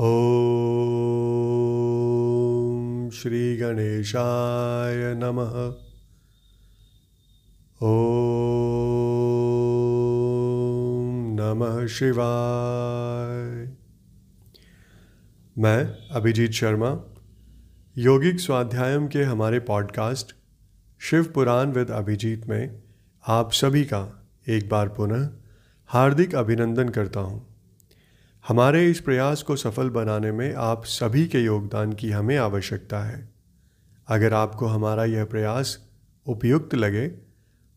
ॐ श्रीगणेशाय नमः। ॐ नमः शिवाय। मैं अभिजीत शर्मा, योगिक स्वाध्यायम के हमारे पॉडकास्ट शिव पुराण विद अभिजीत में आप सभी का एक बार पुनः हार्दिक अभिनंदन करता हूँ। हमारे इस प्रयास को सफल बनाने में आप सभी के योगदान की हमें आवश्यकता है। अगर आपको हमारा यह प्रयास उपयुक्त लगे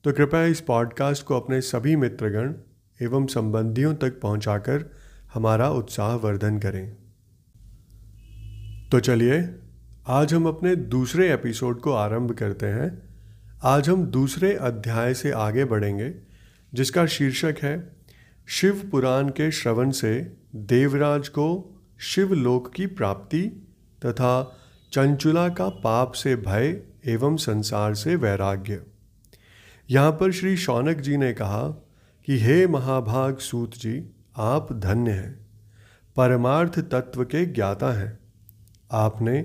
तो कृपया इस पॉडकास्ट को अपने सभी मित्रगण एवं संबंधियों तक पहुंचाकर हमारा उत्साह वर्धन करें। तो चलिए, आज हम अपने दूसरे एपिसोड को आरंभ करते हैं। आज हम दूसरे अध्याय से आगे बढ़ेंगे, जिसका शीर्षक है, शिव पुराण के श्रवण से देवराज को शिवलोक की प्राप्ति तथा चंचुला का पाप से भय एवं संसार से वैराग्य। यहाँ पर श्री शौनक जी ने कहा कि, हे महाभाग सूत जी, आप धन्य हैं, परमार्थ तत्व के ज्ञाता हैं। आपने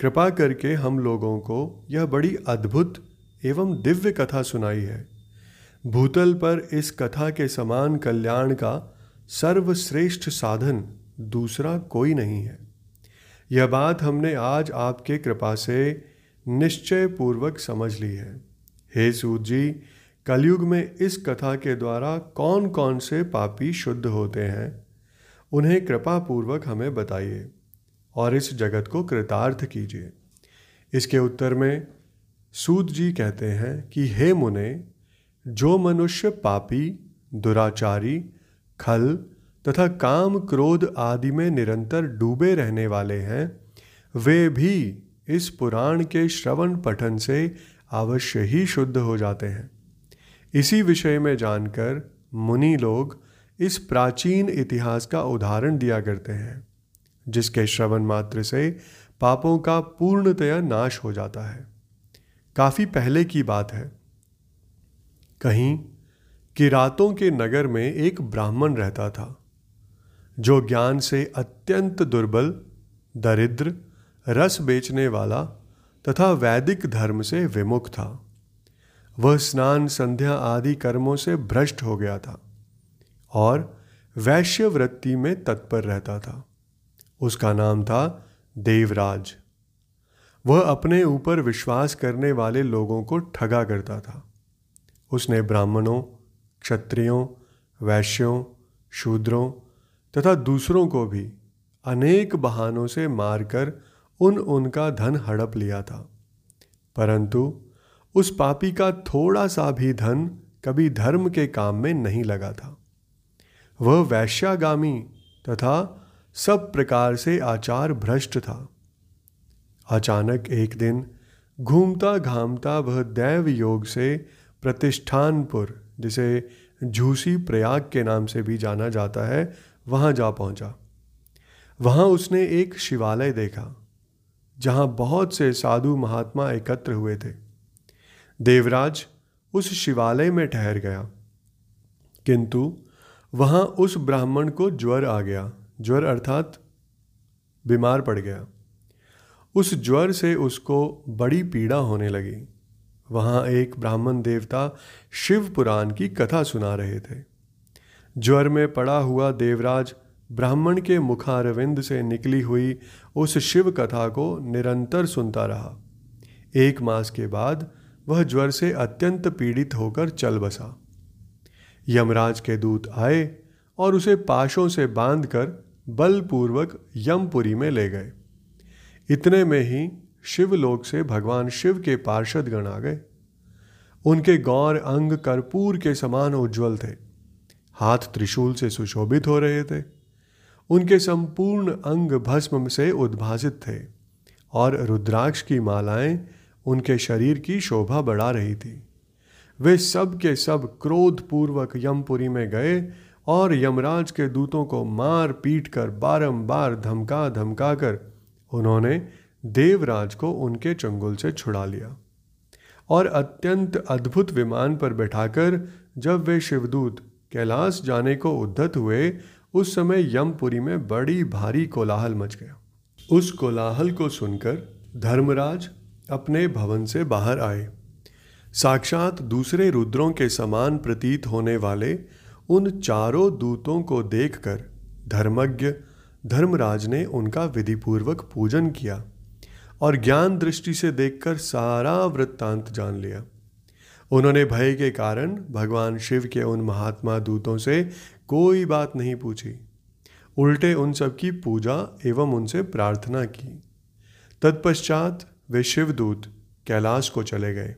कृपा करके हम लोगों को यह बड़ी अद्भुत एवं दिव्य कथा सुनाई है। भूतल पर इस कथा के समान कल्याण का सर्वश्रेष्ठ साधन दूसरा कोई नहीं है। यह बात हमने आज आपके कृपा से निश्चय पूर्वक समझ ली है। हे सूत जी, कलयुग में इस कथा के द्वारा कौन कौन से पापी शुद्ध होते हैं, उन्हें कृपा पूर्वक हमें बताइए और इस जगत को कृतार्थ कीजिए। इसके उत्तर में सूत जी कहते हैं कि, हे मुने, जो मनुष्य पापी, दुराचारी खल तथा काम क्रोध आदि में निरंतर डूबे रहने वाले हैं, वे भी इस पुराण के श्रवण पठन से अवश्य ही शुद्ध हो जाते हैं। इसी विषय में जानकर मुनि लोग इस प्राचीन इतिहास का उदाहरण दिया करते हैं, जिसके श्रवण मात्र से पापों का पूर्णतया नाश हो जाता है। काफ़ी पहले की बात है। कहीं किरातों के नगर में एक ब्राह्मण रहता था, जो ज्ञान से अत्यंत दुर्बल, दरिद्र, रस बेचने वाला तथा वैदिक धर्म से विमुख था। वह स्नान, संध्या आदि कर्मों से भ्रष्ट हो गया था और वैश्य वृत्ति में तत्पर रहता था। उसका नाम था देवराज। वह अपने ऊपर विश्वास करने वाले लोगों को ठगा करता था। उसने ब्राह्मणों क्षत्रियों, वैश्यों, शूद्रों तथा दूसरों को भी अनेक बहानों से मारकर उन उनका धन हड़प लिया था। परंतु उस पापी का थोड़ा सा भी धन कभी धर्म के काम में नहीं लगा था। वह वैश्यागामी तथा सब प्रकार से आचार भ्रष्ट था। अचानक एक दिन घूमता घामता वह दैव योग से प्रतिष्ठानपुर जिसे झूसी प्रयाग के नाम से भी जाना जाता है, वहाँ जा पहुँचा। वहाँ उसने एक शिवालय देखा, जहाँ बहुत से साधु महात्मा एकत्र हुए थे। देवराज उस शिवालय में ठहर गया, किंतु वहाँ उस ब्राह्मण को ज्वर आ गया। ज्वर अर्थात बीमार पड़ गया। उस ज्वर से उसको बड़ी पीड़ा होने लगी। वहाँ एक ब्राह्मण देवता शिव पुराण की कथा सुना रहे थे। ज्वर में पड़ा हुआ देवराज ब्राह्मण के मुखारविंद से निकली हुई उस शिव कथा को निरंतर सुनता रहा। एक मास के बाद वह ज्वर से अत्यंत पीड़ित होकर चल बसा। यमराज के दूत आए और उसे पाशों से बांधकर बलपूर्वक यमपुरी में ले गए। इतने में ही शिवलोक से भगवान शिव के पार्षद गण आ गए। उनके गौर अंग कर्पूर के समान उज्जवल थे। हाथ त्रिशूल से सुशोभित हो रहे थे। उनके संपूर्ण अंग भस्म से उद्भासित थे और रुद्राक्ष की मालाएँ उनके शरीर की शोभा बढ़ा रही थी। वे सब के सब क्रोध पूर्वक यमपुरी में गए और यमराज के दूतों को मार पीट कर बारंबार धमका धमका कर उन्होंने देवराज को उनके चंगुल से छुड़ा लिया और अत्यंत अद्भुत विमान पर बैठाकर जब वे शिवदूत कैलाश जाने को उद्धत हुए, उस समय यमपुरी में बड़ी भारी कोलाहल मच गया। उस कोलाहल को सुनकर धर्मराज अपने भवन से बाहर आए। साक्षात दूसरे रुद्रों के समान प्रतीत होने वाले उन चारों दूतों को देखकर धर्मज्ञ धर्मराज ने उनका विधिपूर्वक पूजन किया। और ज्ञान दृष्टि से देखकर सारा वृत्तांत जान लिया। उन्होंने भय के कारण भगवान शिव के उन महात्मा दूतों से कोई बात नहीं पूछी। उल्टे उन सब की पूजा एवं उनसे प्रार्थना की। तत्पश्चात वे शिवदूत कैलाश को चले गए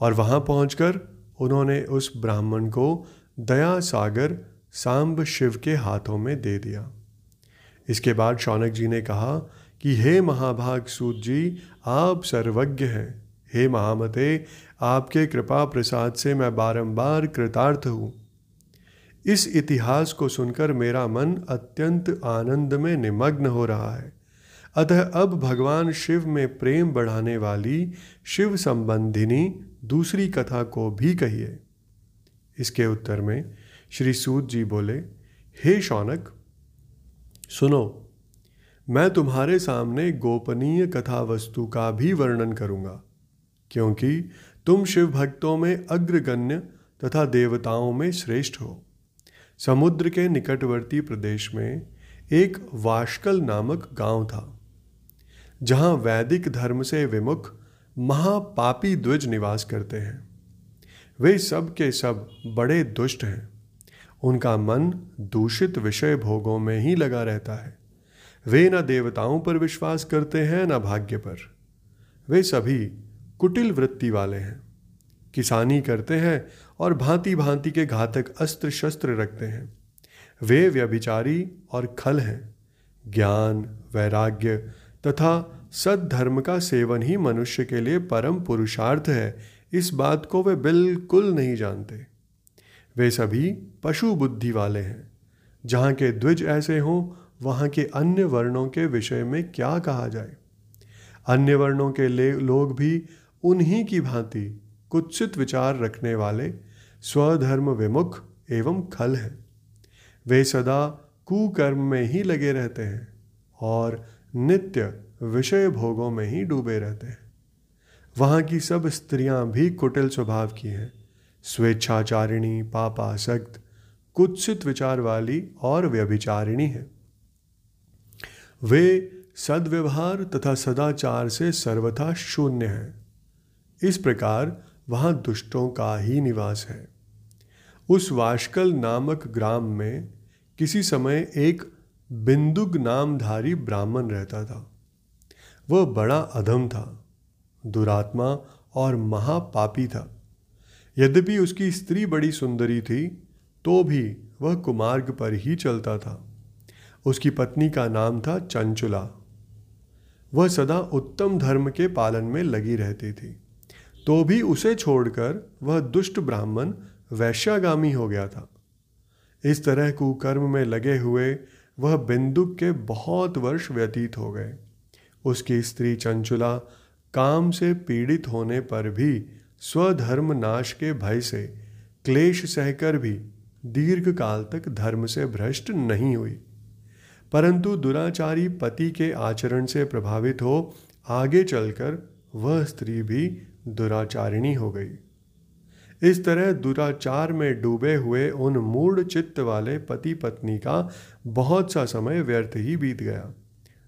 और वहाँ पहुंचकर उन्होंने उस ब्राह्मण को दया सागर सांब शिव के हाथों में दे दिया। इसके बाद शौनक जी ने कहा कि हे महाभाग सूत जी, आप सर्वज्ञ हैं। हे महामते, आपके कृपा प्रसाद से मैं बारंबार कृतार्थ हूँ। इस इतिहास को सुनकर मेरा मन अत्यंत आनंद में निमग्न हो रहा है। अतः अब भगवान शिव में प्रेम बढ़ाने वाली शिव संबंधिनी दूसरी कथा को भी कहिए। इसके उत्तर में श्री सूत जी बोले, हे शौनक, सुनो मैं तुम्हारे सामने गोपनीय कथा वस्तु का भी वर्णन करूँगा, क्योंकि तुम शिव भक्तों में अग्रगण्य तथा देवताओं में श्रेष्ठ हो। समुद्र के निकटवर्ती प्रदेश में एक वाशकल नामक गाँव था, जहाँ वैदिक धर्म से विमुख महापापी द्विज निवास करते हैं। वे सब के सब बड़े दुष्ट हैं। उनका मन दूषित विषय भोगों में ही लगा रहता है। वे न देवताओं पर विश्वास करते हैं, न भाग्य पर। वे सभी कुटिल वृत्ति वाले हैं। किसानी करते हैं और भांति भांति के घातक अस्त्र शस्त्र रखते हैं। वे व्यभिचारी और खल हैं। ज्ञान, वैराग्य तथा सद्धर्म का सेवन ही मनुष्य के लिए परम पुरुषार्थ है, इस बात को वे बिल्कुल नहीं जानते। वे सभी पशु बुद्धि वाले हैं। जहाँ के द्विज ऐसे हों वहाँ के अन्य वर्णों के विषय में क्या कहा जाए? अन्य वर्णों के लोग भी उन्हीं की भांति कुत्सित विचार रखने वाले स्वधर्म विमुख एवं खल हैं। वे सदा कुकर्म में ही लगे रहते हैं और नित्य विषय भोगों में ही डूबे रहते हैं। वहाँ की सब स्त्रियाँ भी कुटिल स्वभाव की हैं। स्वेच्छाचारिणी, पापासक्त, कुत्सित विचार वाली और व्यभिचारिणी हैं। वे सदव्यवहार तथा सदाचार से सर्वथा शून्य हैं। इस प्रकार वहाँ दुष्टों का ही निवास है। उस वाशकल नामक ग्राम में किसी समय एक बिंदुग नामधारी ब्राह्मण रहता था। वह बड़ा अधम था, दुरात्मा और महापापी था। यद्यपि उसकी स्त्री बड़ी सुंदरी थी तो भी वह कुमार्ग पर ही चलता था। उसकी पत्नी का नाम था चंचुला। वह सदा उत्तम धर्म के पालन में लगी रहती थी। तो भी उसे छोड़कर वह दुष्ट ब्राह्मण वैश्यागामी हो गया था। इस तरह कुकर्म में लगे हुए वह बिंदुक के बहुत वर्ष व्यतीत हो गए। उसकी स्त्री चंचुला काम से पीड़ित होने पर भी स्वधर्म नाश के भय से क्लेश सहकर भी दीर्घ काल तक धर्म से भ्रष्ट नहीं हुई। परंतु दुराचारी पति के आचरण से प्रभावित हो, आगे चलकर वह स्त्री भी दुराचारिणी हो गई। इस तरह दुराचार में डूबे हुए उन मूड चित्त वाले पति पत्नी का बहुत सा समय व्यर्थ ही बीत गया।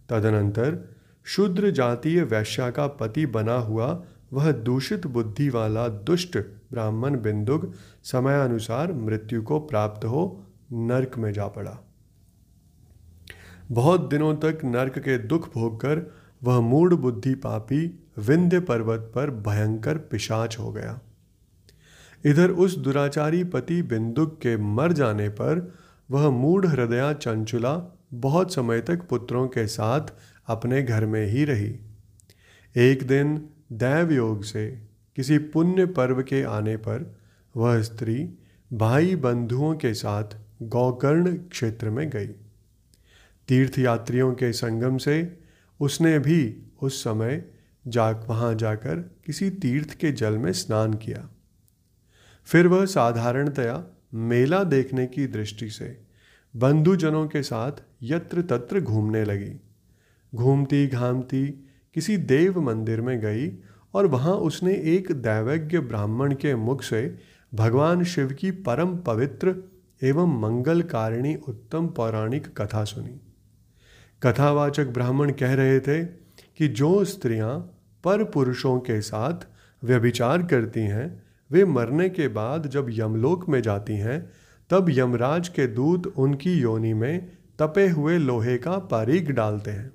तदनंतर शूद्र जातीय वैश्या का पति बना हुआ वह दूषित बुद्धि वाला दुष्ट ब्राह्मण बिंदुक समयानुसार मृत्यु को प्राप्त हो, नरक में जा पड़ा। बहुत दिनों तक नरक के दुख भोगकर वह मूढ़ बुद्धि पापी विंध्य पर्वत पर भयंकर पिशाच हो गया। इधर उस दुराचारी पति बिंदुक के मर जाने पर वह मूढ़ हृदया चंचुला बहुत समय तक पुत्रों के साथ अपने घर में ही रही। एक दिन दैव योग से किसी पुण्य पर्व के आने पर वह स्त्री भाई बंधुओं के साथ गौकर्ण क्षेत्र में गई। तीर्थयात्रियों के संगम से उसने भी उस समय जा वहाँ जाकर किसी तीर्थ के जल में स्नान किया। फिर वह साधारणतया मेला देखने की दृष्टि से बंधुजनों के साथ यत्र तत्र घूमने लगी। घूमती, घामती किसी देव मंदिर में गई और वहाँ उसने एक दैवज्ञ ब्राह्मण के मुख से भगवान शिव की परम पवित्र एवं मंगलकारिणी उत्तम पौराणिक कथा सुनी। कथावाचक ब्राह्मण कह रहे थे कि जो स्त्रियाँ पर पुरुषों के साथ व्यभिचार करती हैं, वे मरने के बाद जब यमलोक में जाती हैं, तब यमराज के दूत उनकी योनि में तपे हुए लोहे का पारीक डालते हैं।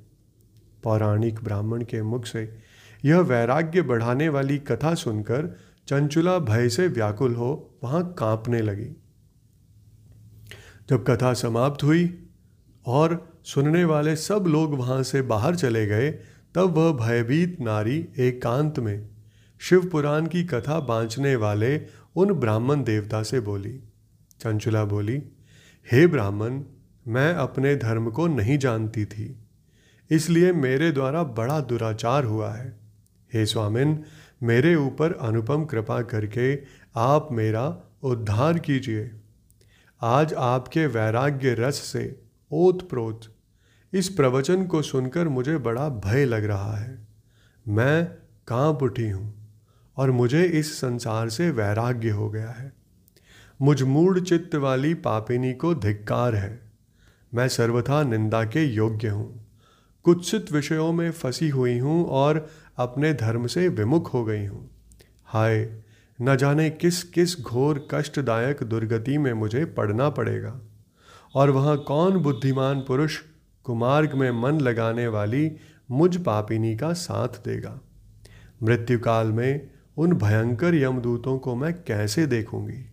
पौराणिक ब्राह्मण के मुख से यह वैराग्य बढ़ाने वाली कथा सुनकर चंचुला भय से व्याकुल हो वहाँ कांपने लगी। जब कथा समाप्त हुई और सुनने वाले सब लोग वहाँ से बाहर चले गए, तब वह भयभीत नारी एकांत में शिव पुराण की कथा बांचने वाले उन ब्राह्मण देवता से बोली। चंचुला बोली, हे ब्राह्मण, मैं अपने धर्म को नहीं जानती थी, इसलिए मेरे द्वारा बड़ा दुराचार हुआ है। हे स्वामिन, मेरे ऊपर अनुपम कृपा करके आप मेरा उद्धार कीजिए। आज आपके वैराग्य रस से ओत प्रोत इस प्रवचन को सुनकर मुझे बड़ा भय लग रहा है। मैं काँप उठी हूँ और मुझे इस संसार से वैराग्य हो गया है। मुझ मूड चित्त वाली पापिनी को धिक्कार है। मैं सर्वथा निंदा के योग्य हूँ। कुत्सित विषयों में फंसी हुई हूँ और अपने धर्म से विमुख हो गई हूँ। हाय, न जाने किस किस घोर कष्टदायक दुर्गति में मुझे पड़ना पड़ेगा। और वहाँ कौन बुद्धिमान पुरुष कुमार्ग में मन लगाने वाली मुझ पापिनी का साथ देगा। मृत्युकाल में उन भयंकर यमदूतों को मैं कैसे देखूँगी?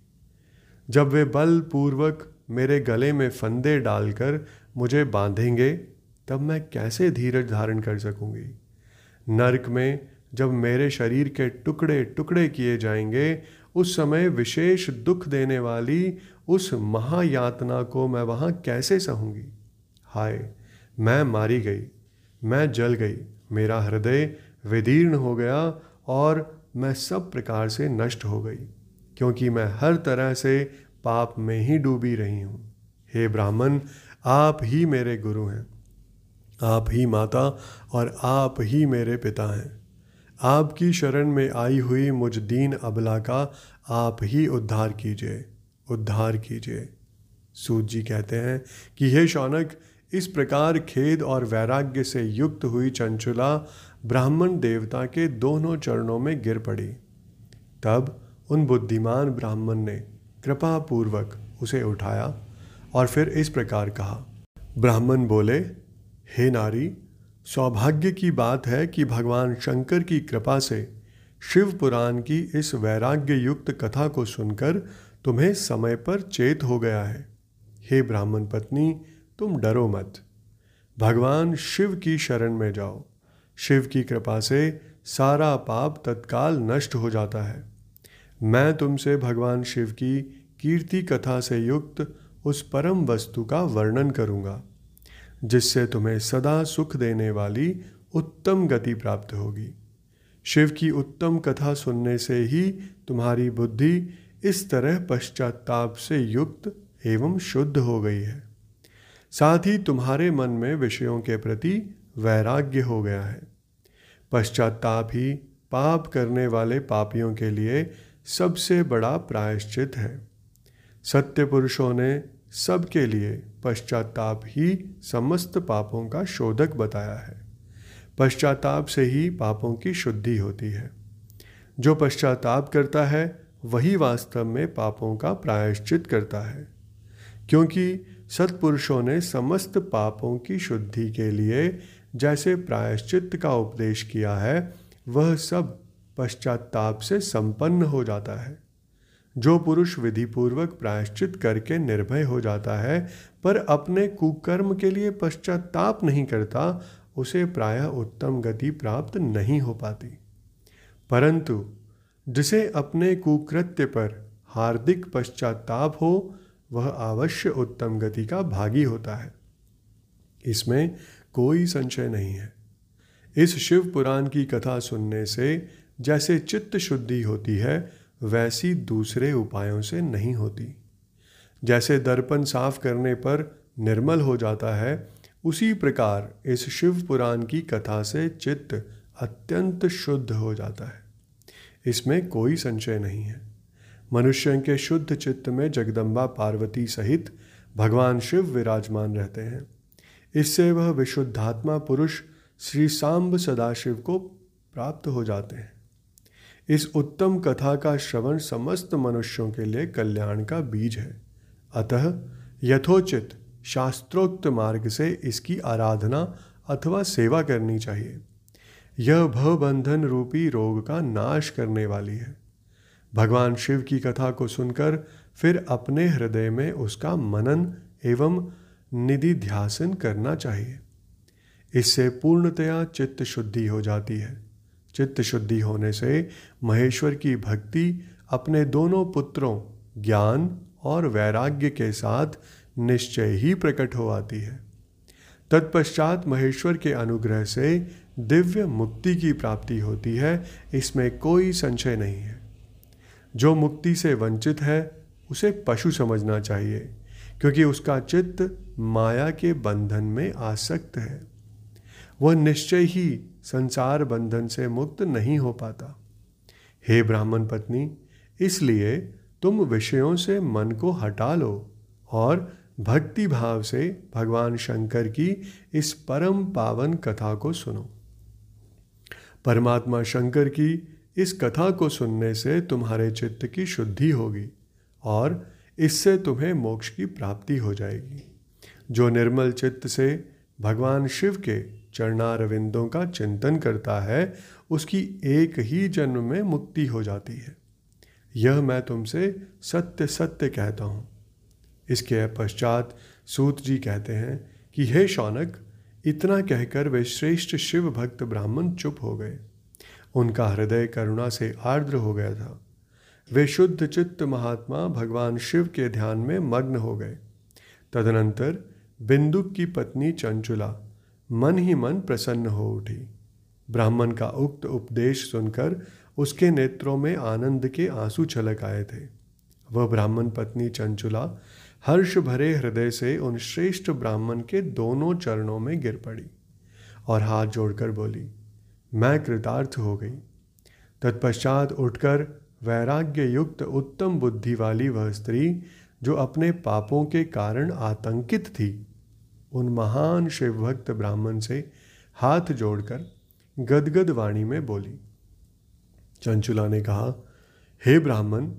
जब वे बलपूर्वक मेरे गले में फंदे डालकर मुझे बांधेंगे, तब मैं कैसे धीरज धारण कर सकूँगी? नरक में जब मेरे शरीर के टुकड़े टुकड़े किए जाएँगे, उस समय विशेष दुख देने वाली उस महायातना को मैं वहाँ कैसे सहूँगी? हाय, मैं मारी गई, मैं जल गई, मेरा हृदय विदीर्ण हो गया और मैं सब प्रकार से नष्ट हो गई, क्योंकि मैं हर तरह से पाप में ही डूबी रही हूँ। हे ब्राह्मण, आप ही मेरे गुरु हैं, आप ही माता और आप ही मेरे पिता हैं। आपकी शरण में आई हुई मुझ दीन अबला का आप ही उद्धार कीजिए उद्धार कीजिए। सूत जी कहते हैं कि, हे शौनक इस प्रकार खेद और वैराग्य से युक्त हुई चंचुला ब्राह्मण देवता के दोनों चरणों में गिर पड़ी। तब उन बुद्धिमान ब्राह्मण ने कृपा पूर्वक उसे उठाया और फिर इस प्रकार कहा। ब्राह्मण बोले, हे नारी, सौभाग्य की बात है कि भगवान शंकर की कृपा से शिव पुराण की इस वैराग्य युक्त कथा को सुनकर तुम्हें समय पर चेत हो गया है। हे ब्राह्मण पत्नी तुम डरो मत। भगवान शिव की शरण में जाओ। शिव की कृपा से सारा पाप तत्काल नष्ट हो जाता है। मैं तुमसे भगवान शिव की कीर्ति कथा से युक्त उस परम वस्तु का वर्णन करूँगा, जिससे तुम्हें सदा सुख देने वाली उत्तम गति प्राप्त होगी। शिव की उत्तम कथा सुनने से ही तुम्हारी बुद्धि इस तरह पश्चाताप से युक्त एवं शुद्ध हो गई है। साथ ही तुम्हारे मन में विषयों के प्रति वैराग्य हो गया है। पश्चाताप ही पाप करने वाले पापियों के लिए सबसे बड़ा प्रायश्चित है। सत्य पुरुषों ने सबके लिए पश्चाताप ही समस्त पापों का शोधक बताया है। पश्चाताप से ही पापों की शुद्धि होती है। जो पश्चाताप करता है, वही वास्तव में पापों का प्रायश्चित करता है। क्योंकि सत्पुरुषों ने समस्त पापों की शुद्धि के लिए जैसे प्रायश्चित का उपदेश किया है, वह सब पश्चाताप से संपन्न हो जाता है। जो पुरुष विधिपूर्वक प्रायश्चित करके निर्भय हो जाता है, पर अपने कुकर्म के लिए पश्चाताप नहीं करता, उसे प्रायः उत्तम गति प्राप्त नहीं हो पाती। परंतु, जिसे अपने कुकृत्य पर हार्दिक पश्चाताप हो वह अवश्य उत्तम गति का भागी होता है। इसमें कोई संशय नहीं है। इस शिव पुराण की कथा सुनने से जैसे चित्त शुद्धि होती है, वैसी दूसरे उपायों से नहीं होती। जैसे दर्पण साफ़ करने पर निर्मल हो जाता है, उसी प्रकार इस शिव पुराण की कथा से चित्त अत्यंत शुद्ध हो जाता है। इसमें कोई संशय नहीं है। मनुष्य के शुद्ध चित्त में जगदम्बा, पार्वती सहित भगवान शिव विराजमान रहते हैं। इससे वह विशुद्धात्मा पुरुष श्री सांब सदाशिव को प्राप्त हो जाते हैं। इस उत्तम कथा का श्रवण समस्त मनुष्यों के लिए कल्याण का बीज है। अतः यथोचित शास्त्रोक्त मार्ग से इसकी आराधना अथवा सेवा करनी चाहिए। यह भवबंधन रूपी रोग का नाश करने वाली है। भगवान शिव की कथा को सुनकर फिर अपने हृदय में उसका मनन एवं निधि ध्यासन करना चाहिए। इससे पूर्णतया चित्त शुद्धि हो जाती है। चित्त शुद्धि होने से महेश्वर की भक्ति अपने दोनों पुत्रों, ज्ञान और वैराग्य के साथ निश्चय ही प्रकट हो आती है। तत्पश्चात महेश्वर के अनुग्रह से दिव्य मुक्ति की प्राप्ति होती है, इसमें कोई संशय नहीं है। जो मुक्ति से वंचित है, उसे पशु समझना चाहिए, क्योंकि उसका चित्त माया के बंधन में आसक्त है। वह निश्चय ही संसार बंधन से मुक्त नहीं हो पाता। हे ब्राह्मण पत्नी, इसलिए तुम विषयों से मन को हटा लो और भक्ति भाव से भगवान शंकर की इस परम पावन कथा को सुनो। परमात्मा शंकर की इस कथा को सुनने से तुम्हारे चित्त की शुद्धि होगी और इससे तुम्हें मोक्ष की प्राप्ति हो जाएगी। जो निर्मल चित्त से भगवान शिव के चरणारविंदों का चिंतन करता है, उसकी एक ही जन्म में मुक्ति हो जाती है। यह मैं तुमसे सत्य सत्य कहता हूँ। इसके पश्चात सूत जी कहते हैं कि, हे शौनक, इतना कहकर वे श्रेष्ठ शिव भक्त ब्राह्मण चुप हो गए। उनका हृदय करुणा से आर्द्र हो गया था। वे शुद्ध चित्त महात्मा भगवान शिव के ध्यान में मग्न हो गए। तदनंतर बिंदुक की पत्नी चंचुला मन ही मन प्रसन्न हो उठी। ब्राह्मण का उक्त उपदेश सुनकर उसके नेत्रों में आनंद के आँसू छलक आए थे। वह ब्राह्मण पत्नी चंचुला हर्ष भरे हृदय से उन श्रेष्ठ ब्राह्मण के दोनों चरणों में गिर पड़ी और हाथ जोड़कर बोली मैं कृतार्थ हो गई। तत्पश्चात उठकर वैराग्य युक्त उत्तम बुद्धि वाली वह स्त्री, जो अपने पापों के कारण आतंकित थी, उन महान शिवभक्त ब्राह्मण से हाथ जोड़कर गदगद वाणी में बोली। चंचुला ने कहा, हे ब्राह्मण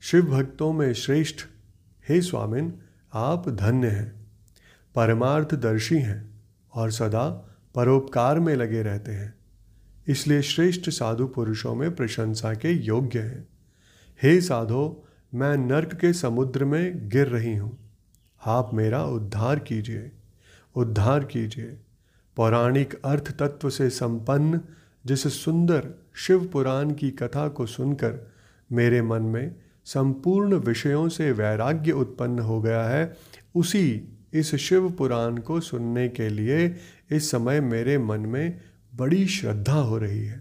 शिव भक्तों में श्रेष्ठ, हे स्वामिन, आप धन्य हैं परमार्थ दर्शी हैं और सदा परोपकार में लगे रहते हैं। इसलिए श्रेष्ठ साधु पुरुषों में प्रशंसा के योग्य हैं। हे साधो, मैं नर्क के समुद्र में गिर रही हूँ। आप मेरा उद्धार कीजिए उद्धार कीजिए। पौराणिक अर्थ तत्व से संपन्न जिस सुंदर शिव पुराण की कथा को सुनकर मेरे मन में संपूर्ण विषयों से वैराग्य उत्पन्न हो गया है, उसी इस शिव पुराण को सुनने के लिए इस समय मेरे मन में बड़ी श्रद्धा हो रही है।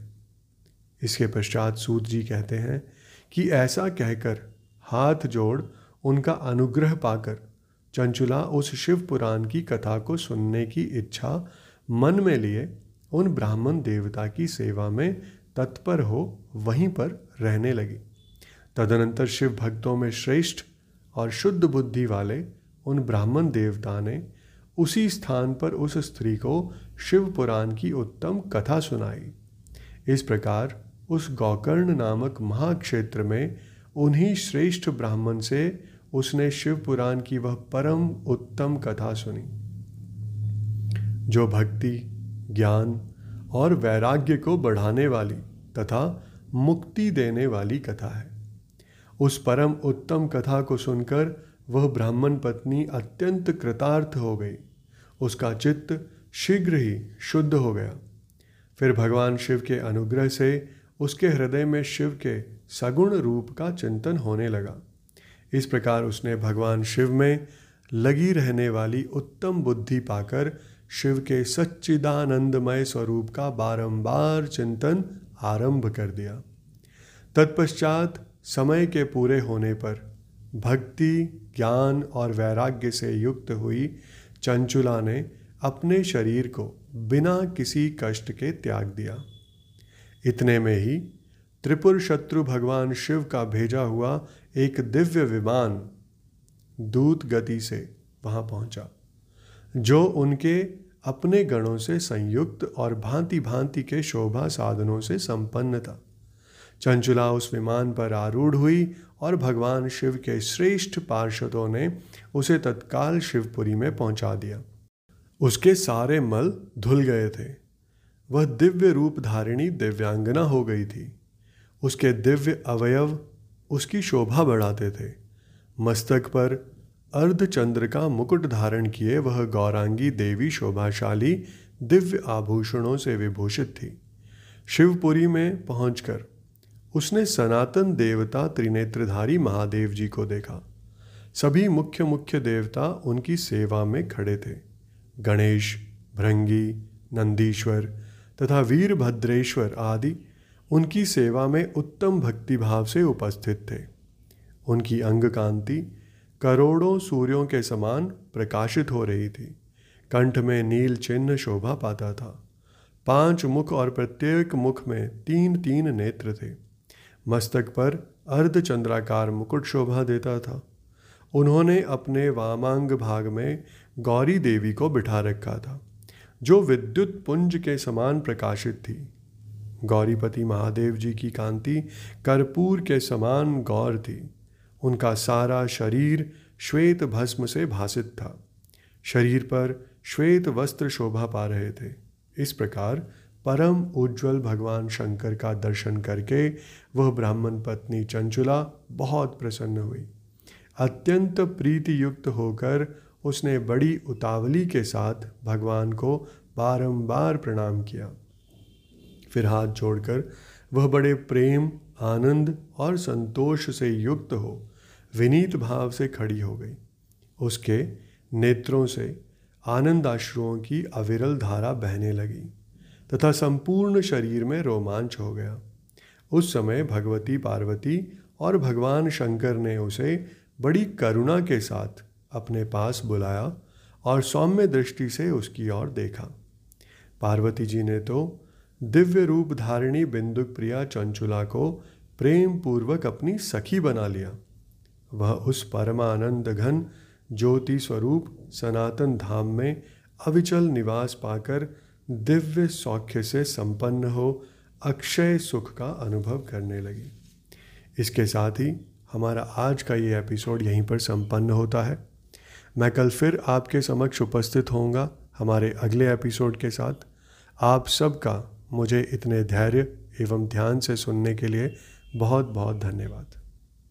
इसके पश्चात सूत जी कहते हैं कि ऐसा कहकर हाथ जोड़ उनका अनुग्रह पाकर चंचुला उस शिव पुराण की कथा को सुनने की इच्छा मन में लिए उन ब्राह्मण देवता की सेवा में तत्पर हो वहीं पर रहने लगी। तदनंतर शिव भक्तों में श्रेष्ठ और शुद्ध बुद्धि वाले उन ब्राह्मण देवता ने उसी स्थान पर उस स्त्री को शिव पुराण की उत्तम कथा सुनाई। इस प्रकार उस गौकर्ण नामक महाक्षेत्र में उन्हीं श्रेष्ठ ब्राह्मण से उसने शिव पुराण की वह परम उत्तम कथा सुनी। जो भक्ति, ज्ञान और वैराग्य को बढ़ाने वाली तथा मुक्ति देने वाली कथा है। उस परम उत्तम कथा को सुनकर वह ब्राह्मण पत्नी अत्यंत कृतार्थ हो गई। उसका चित्त शीघ्र ही शुद्ध हो गया। फिर भगवान शिव के अनुग्रह से उसके हृदय में शिव के सगुण रूप का चिंतन होने लगा। इस प्रकार उसने भगवान शिव में लगी रहने वाली उत्तम बुद्धि पाकर शिव के सच्चिदानंदमय स्वरूप का बारंबार चिंतन आरंभ कर दिया। तत्पश्चात समय के पूरे होने पर भक्ति ज्ञान और वैराग्य से युक्त हुई चंचुला ने अपने शरीर को बिना किसी कष्ट के त्याग दिया। इतने में ही त्रिपुर शत्रु भगवान शिव का भेजा हुआ एक दिव्य विमान दूत गति से वहाँ पहुँचा, जो उनके अपने गणों से संयुक्त और भांति भांति के शोभा साधनों से संपन्न था। चंचुला उस विमान पर आरूढ़ हुई और भगवान शिव के श्रेष्ठ पार्षदों ने उसे तत्काल शिवपुरी में पहुँचा दिया। उसके सारे मल धुल गए थे। वह दिव्य रूप धारिणी दिव्यांगना हो गई थी। उसके दिव्य अवयव उसकी शोभा बढ़ाते थे। मस्तक पर अर्धचंद्र का मुकुट धारण किए वह गौरांगी देवी शोभाशाली दिव्य आभूषणों से विभूषित थी। शिवपुरी में पहुंचकर उसने सनातन देवता त्रिनेत्रधारी महादेव जी को देखा। सभी मुख्य मुख्य देवता उनकी सेवा में खड़े थे। गणेश, भृंगी, नंदीश्वर तथा वीरभद्रेश्वर आदि उनकी सेवा में उत्तम भक्तिभाव से उपस्थित थे। उनकी अंग कांति करोड़ों सूर्यों के समान प्रकाशित हो रही थी। कंठ में नील चिन्ह शोभा पाता था। पाँच मुख और प्रत्येक मुख में तीन तीन नेत्र थे। मस्तक पर अर्धचंद्राकार मुकुट शोभा देता था। उन्होंने अपने वामांग भाग में गौरी देवी को बिठा रखा था, जो विद्युत पुंज के समान प्रकाशित थी। गौरीपति महादेव जी की कांति कर्पूर के समान गौर थी। उनका सारा शरीर श्वेत भस्म से भासित था। शरीर पर श्वेत वस्त्र शोभा पा रहे थे। इस प्रकार परम उज्ज्वल भगवान शंकर का दर्शन करके वह ब्राह्मण पत्नी चंचुला बहुत प्रसन्न हुई। अत्यंत प्रीति युक्त होकर उसने बड़ी उतावली के साथ भगवान को बारंबार प्रणाम किया। फिर हाथ जोड़कर वह बड़े प्रेम, आनंद और संतोष से युक्त हो, विनीत भाव से खड़ी हो गई। उसके नेत्रों से आनंद आश्रुओं की अविरल धारा बहने लगी। तथा संपूर्ण शरीर में रोमांच हो गया। उस समय भगवती पार्वती और भगवान शंकर ने उसे बड़ी करुणा के साथ अपने पास बुलाया और सौम्य दृष्टि से उसकी ओर देखा। पार्वती जी ने तो दिव्य रूप धारिणी बिंदुक प्रिया चंचुला को प्रेम पूर्वक अपनी सखी बना लिया। वह उस परमानंद घन ज्योति स्वरूप सनातन धाम में अविचल निवास पाकर दिव्य सौख्य से संपन्न हो, अक्षय सुख का अनुभव करने लगी। इसके साथ ही हमारा आज का ये एपिसोड यहीं पर संपन्न होता है। मैं कल फिर आपके समक्ष उपस्थित होऊँगा हमारे अगले एपिसोड के साथ। आप सबका मुझे इतने धैर्य एवं ध्यान से सुनने के लिए बहुत बहुत धन्यवाद।